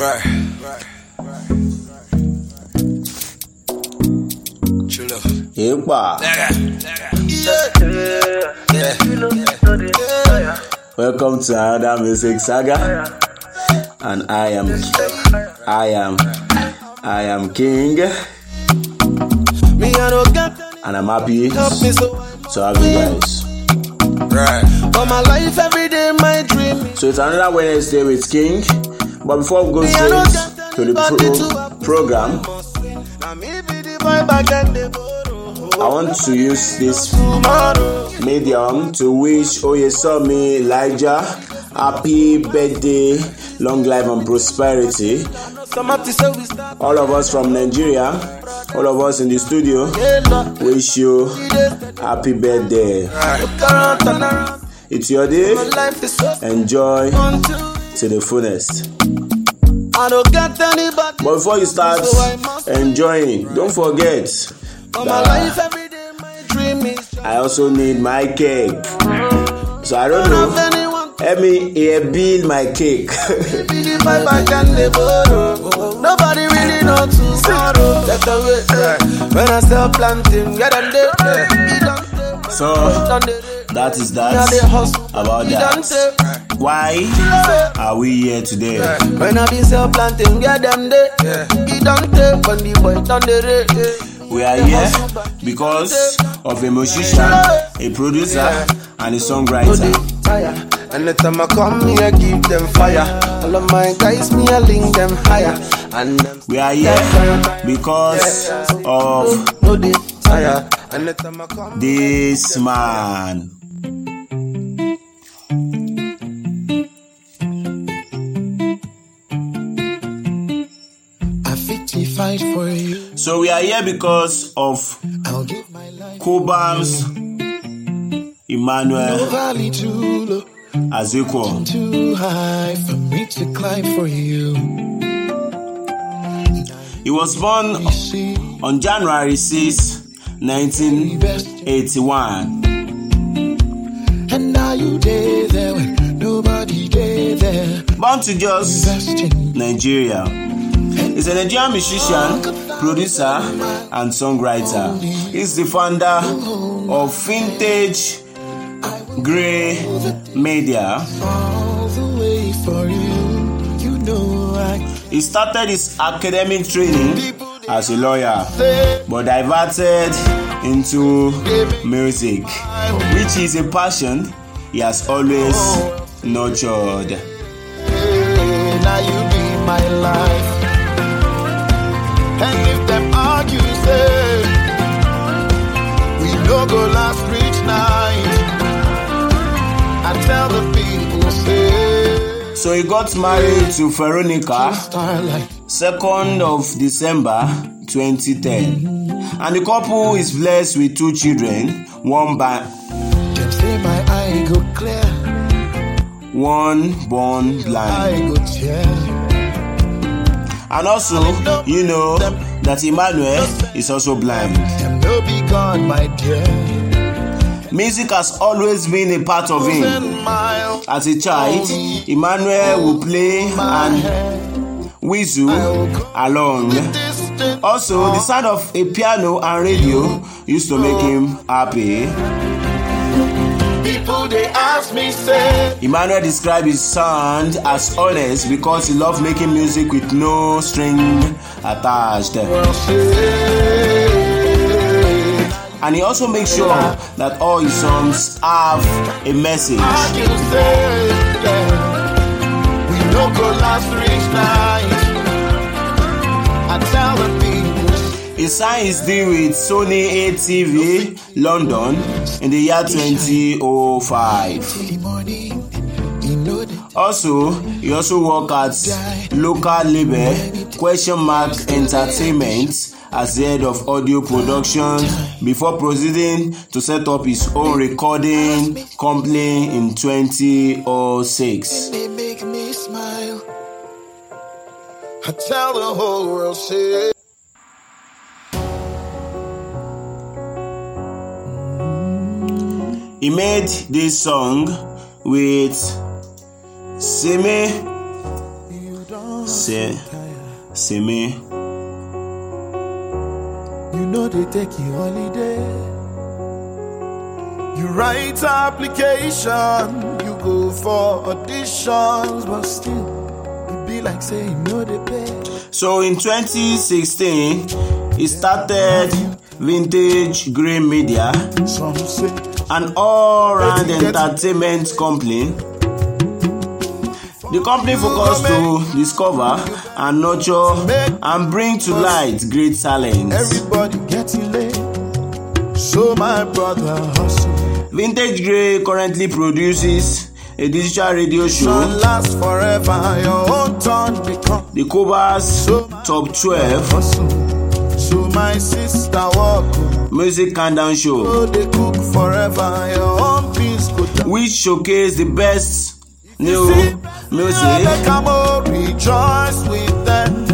Right, right, right. True love. Yepa. Yeah. Welcome to another music saga. And I am I am I am King Me, I don't got and I'm happy help me so. to have you guys. Right. But my life every day, my dream. So it's another Wednesday with King. But before we go Me, I don't straight to the pro- program, Now me be the boy back and the borrow. I want to use this medium to wish Oyesomi Elijah happy birthday, long life and prosperity. Somebody say we start. All of us from Nigeria, all of us in the studio, wish you happy birthday. Right. Look around, turn around. It's your day. My life is so Enjoy. To the fullest. I don't got anybody. But before you start enjoying, don't forget But my life every day, my dream is. I also need my cake. So I don't Don't know. anyone. Let me here build my cake. Be the boy back and the borrow. Nobody really know tomorrow. That's the way. When I sell planting, get them there. So that is that about that. Why are we here today? When I be sell planting, get them there. Be done there. When the boy done. Yeah. We are here because of a musician, a producer, and a songwriter. Anytime I come here, give them fire. All of my guys, me, I link them higher. And We are here because of no they tire. Anytime I come, this man. I fit to fight for you. So we are here because of I'll give my life. Cobhams Emmanuel valley too low, Asuquo. too high for me to climb for you. He was born on January 6, 1981. and now you day there when nobody day there. Born to Jos, Nigeria. He's a Nigerian musician, producer, and songwriter. He's the founder of Vintage Grey Media. all the way for you. You know I He started his academic training as a lawyer, but diverted into music, which is a passion he has always nurtured. Now you be my life. And if them argue, say we go last reach night. I tell the So he got married to Veronica 2nd of December 2010. And the couple is blessed with two children, one by Them say my eye go clear, one born blind. I go tear. And also, you know that Emmanuel is also blind. Music has always been a part of him. As a child, Emmanuel will play and whistle along. Also, the sound of a piano and radio used to make him happy. Emmanuel described his sound as honest because he loved making music with no string attached. And he also makes sure that all his songs have a message. I can say, yeah, we no go last reach night. I tell the people, He signed his deal with Sony ATV London in the year 2005. the morning, you know that Also, he also worked at local label Question Mark Entertainment as the head of audio production before proceeding to set up his own recording company in 2006. they make me smile. I tell the whole world, say. He made this song with Simi say know they take you holiday. You write application, you go for auditions, But still, it be like saying no they pay. so in 2016 he started vintage grey media an all-round entertainment company the company focus to discover and nurture and bring to light great talents. everybody getting late. So my brother hustle. Vintage Grey currently produces a digital radio show, forever, your own turn the Cobhams Top 12 hustle. So my sister walk, Music Countdown Show, oh they cook forever, your own peace go down. which showcase the best new music They come oh, rejoice with them.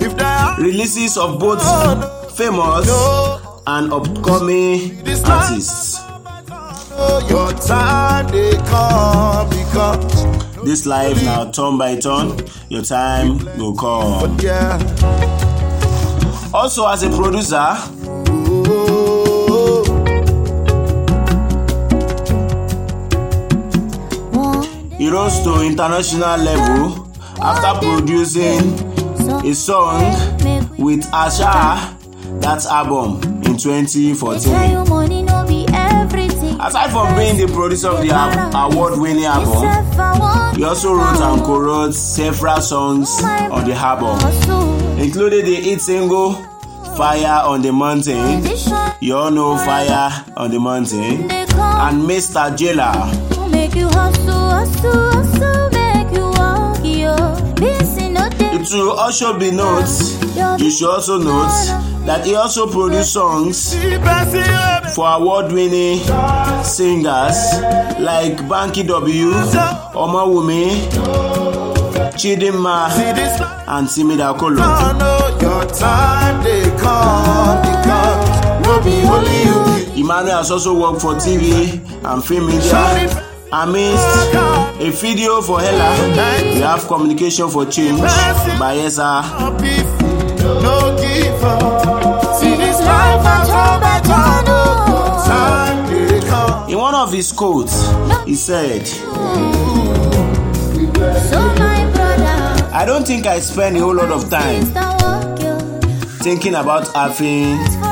If they are releases of both oh, famous no, and upcoming artists. oh, your time they come because This life now turn by turn, your time will come. Also, as a producer, he rose to international level after producing a song with Asha, that album in 2014. money no be everything. Aside from being the producer of the award winning album, he also wrote and co wrote several songs on the album, including the hit single Fire on the Mountain. You all know Fire on the Mountain. And Mr. Jailer. Will also be noted, you should also note that he also produced songs for award winning singers like Banky W, Omawumi, Chidinma, see this and Timi Dakolo. I know your time they come because no you. Emmanuel has also worked for TV and film media. Amidst a video for Hella, we have Communication for Change by Esa. No give up. See this life. In one of his quotes, he said, So my brother, I don't think I spend a whole lot of time thinking about having.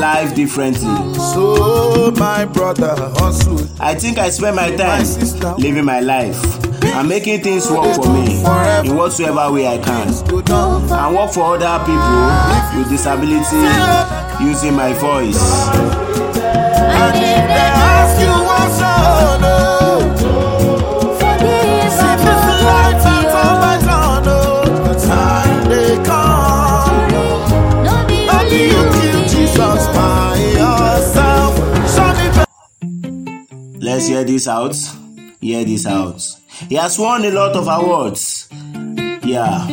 Life differently. So my brother hustle. I think I spend my time living my life and making things work for me in whatsoever way I can. And work for other people with disability using my voice. Let's hear this out. Hear this out. He has won a lot of awards. Yeah.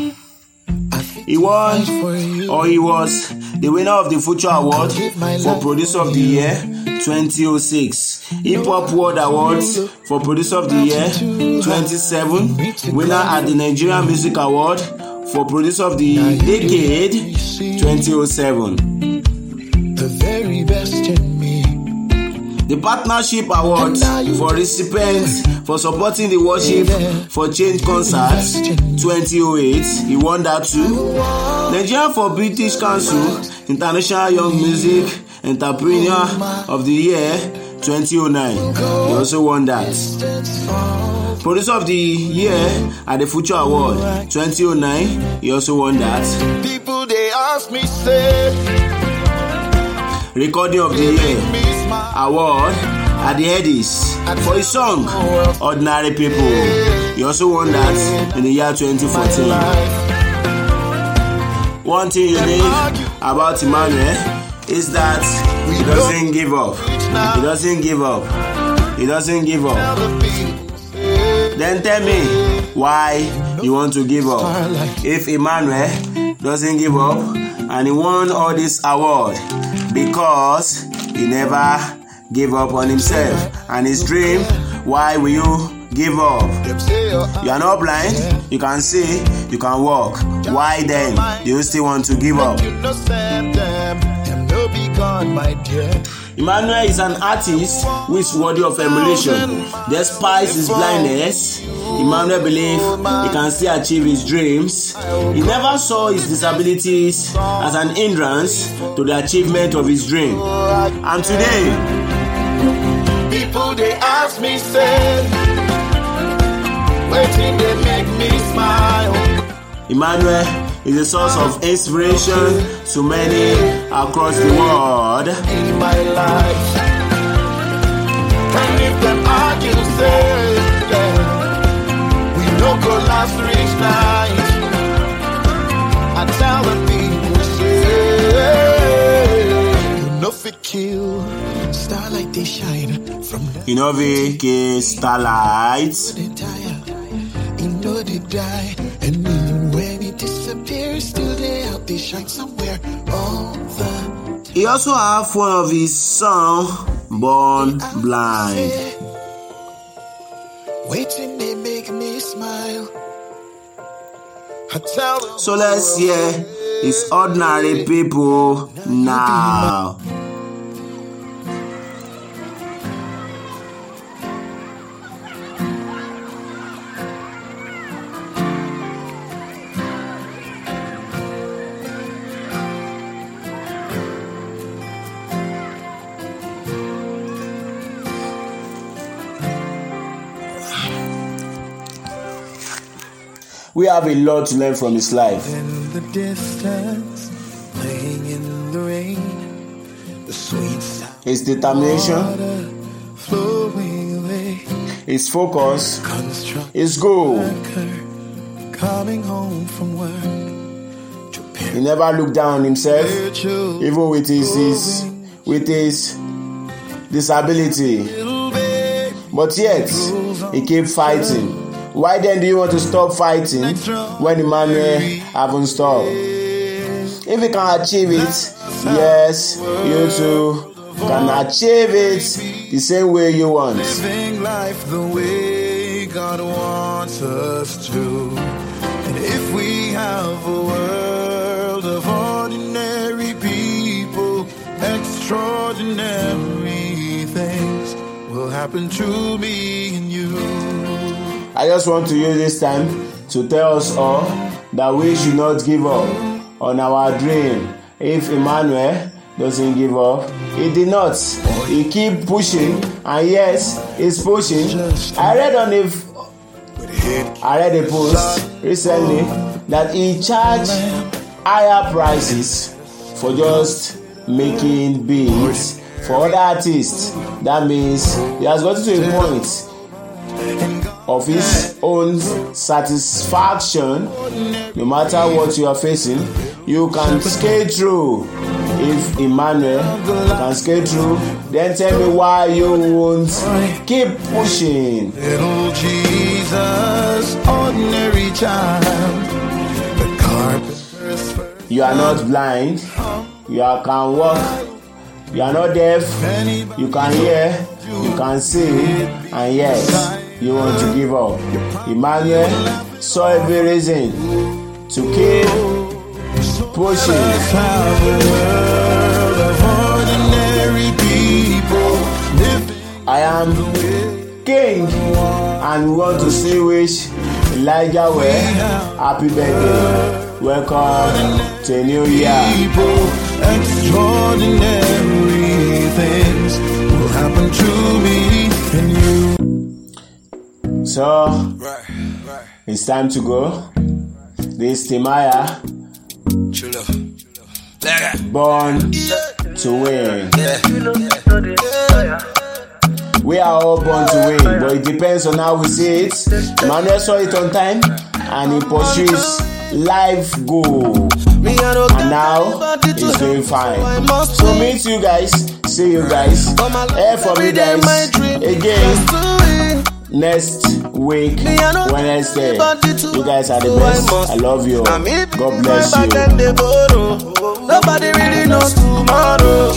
He won, or he was, the winner of the Future Award for Producer of the Year 2006, Hip Hop World Awards for Producer of the Year 2007, winner at the Nigerian Music Award for Producer of the Decade 2007. the very best. The Partnership Award for recipients for supporting the Worship for Change concert 2008. He won that too. Nigeria for British Council International Young Music Entrepreneur oh, of the Year 2009. He also won that. Producer of the Year at the Future Award 2009. He also won that. People they ask me, say, Recording of the Year award at the Headies for his song Ordinary People. He also won that in the year 2014. One thing need about Emmanuel is that he doesn't give up. He doesn't give up. He doesn't give up. Then tell me why you want to give up. If Emmanuel doesn't give up and he won all this award because he never gave up on himself and his dream, why will you give up? You are not blind, you can see, you can walk. Why then do you still want to give up? Emmanuel is an artist who is worthy of emulation. Despite his blindness, Emmanuel believes he can still achieve his dreams. He never saw his disabilities as an hindrance to the achievement of his dream. And today, People they ask me, say, waiting they make me smile. Emmanuel is a source of inspiration to many across the world. in my life. And if them argue, say, the Innovate Starlight. You know they die, and even when it disappears, still they out they shine somewhere all the He also have one of his son born blind. Waiting, they make me smile. I tell So let's hear his ordinary people now. We have a lot to learn from his life. in the distance, playing in the rain, the sweet sound His determination, away, his focus, his goal. coming home from work He never looked down on himself, even with his, his with his disability. But yet, he kept fighting. Why then do you want to stop fighting when the Emmanuel eh, haven't stopped? If you can achieve it, yes, you too can achieve it the same way you want. living life the way God wants us to. And if we have a world of ordinary people, extraordinary things will happen to me and you. I just want to use this time to tell us all that we should not give up on our dream. If Emmanuel doesn't give up, he did not. He keep pushing, and yes, he's pushing. I read on a I read a post recently that he charged higher prices for just making beats for other artists. That means he has gotten to a point of his own satisfaction no matter what you are facing you can skate through. If emmanuel can skate through then tell me why you won't keep pushing. Little Jesus, ordinary child, the carpenter's first you are not blind. You are, can walk. You are not deaf. You can hear. You can see and yes you want to give up. Emmanuel saw every reason to keep pushing. Have a world of ordinary people living I am king and we want to see which Elijah well happy birthday. Welcome to a new year so it's time to go. This is Timaya born to win. We are all born to win but it depends on how we see it. Emmanuel saw it on time and he pursues life goal. Me, and now he's doing fine. So meet you guys, see you guys, hear from you guys again next week Wednesday. You guys are the best. I love you. God bless you. Nobody really knows tomorrow.